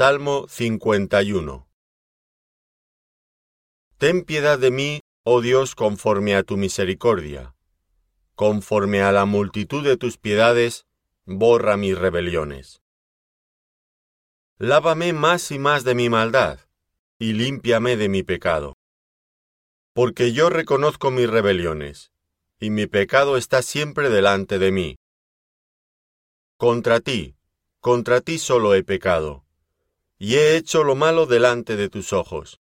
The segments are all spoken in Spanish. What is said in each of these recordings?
Salmo 51 Ten piedad de mí, oh Dios, conforme a tu misericordia. Conforme a la multitud de tus piedades, borra mis rebeliones. Lávame más y más de mi maldad, y límpiame de mi pecado. Porque yo reconozco mis rebeliones, y mi pecado está siempre delante de mí. Contra ti, contra ti solo he pecado, y he hecho lo malo delante de tus ojos,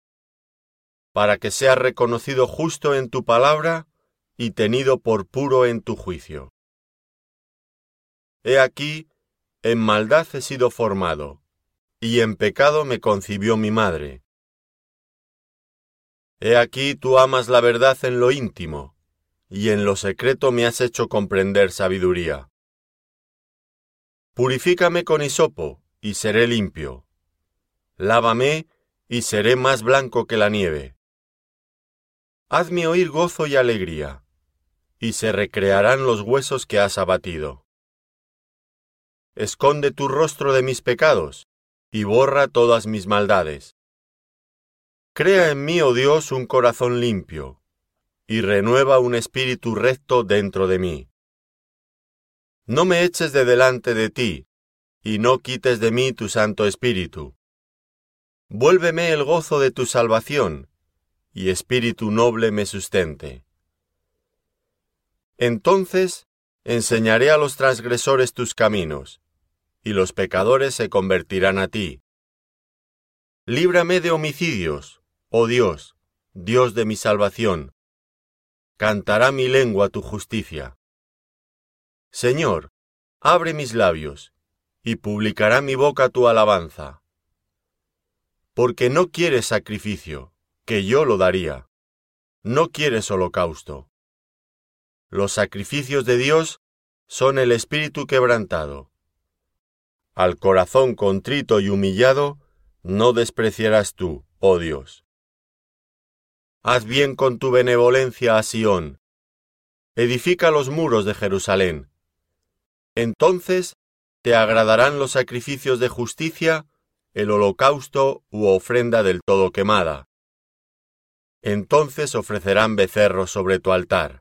para que seas reconocido justo en tu palabra y tenido por puro en tu juicio. He aquí, en maldad he sido formado, y en pecado me concibió mi madre. He aquí tú amas la verdad en lo íntimo, y en lo secreto me has hecho comprender sabiduría. Purifícame con hisopo, y seré limpio. Lávame, y seré más blanco que la nieve. Hazme oír gozo y alegría, y se recrearán los huesos que has abatido. Esconde tu rostro de mis pecados, y borra todas mis maldades. Crea en mí, oh Dios, un corazón limpio, y renueva un espíritu recto dentro de mí. No me eches de delante de ti, y no quites de mí tu Santo Espíritu. Vuélveme el gozo de tu salvación, y espíritu noble me sustente. Entonces enseñaré a los transgresores tus caminos, y los pecadores se convertirán a ti. Líbrame de homicidios, oh Dios, Dios de mi salvación. Cantará mi lengua tu justicia. Señor, abre mis labios, y publicará mi boca tu alabanza. Porque no quieres sacrificio, que yo lo daría. No quieres holocausto. Los sacrificios de Dios son el espíritu quebrantado. Al corazón contrito y humillado, no despreciarás tú, oh Dios. Haz bien con tu benevolencia a Sión. Edifica los muros de Jerusalén entonces te agradarán los sacrificios de justicia, el holocausto u ofrenda del todo quemada. Entonces ofrecerán becerros sobre tu altar.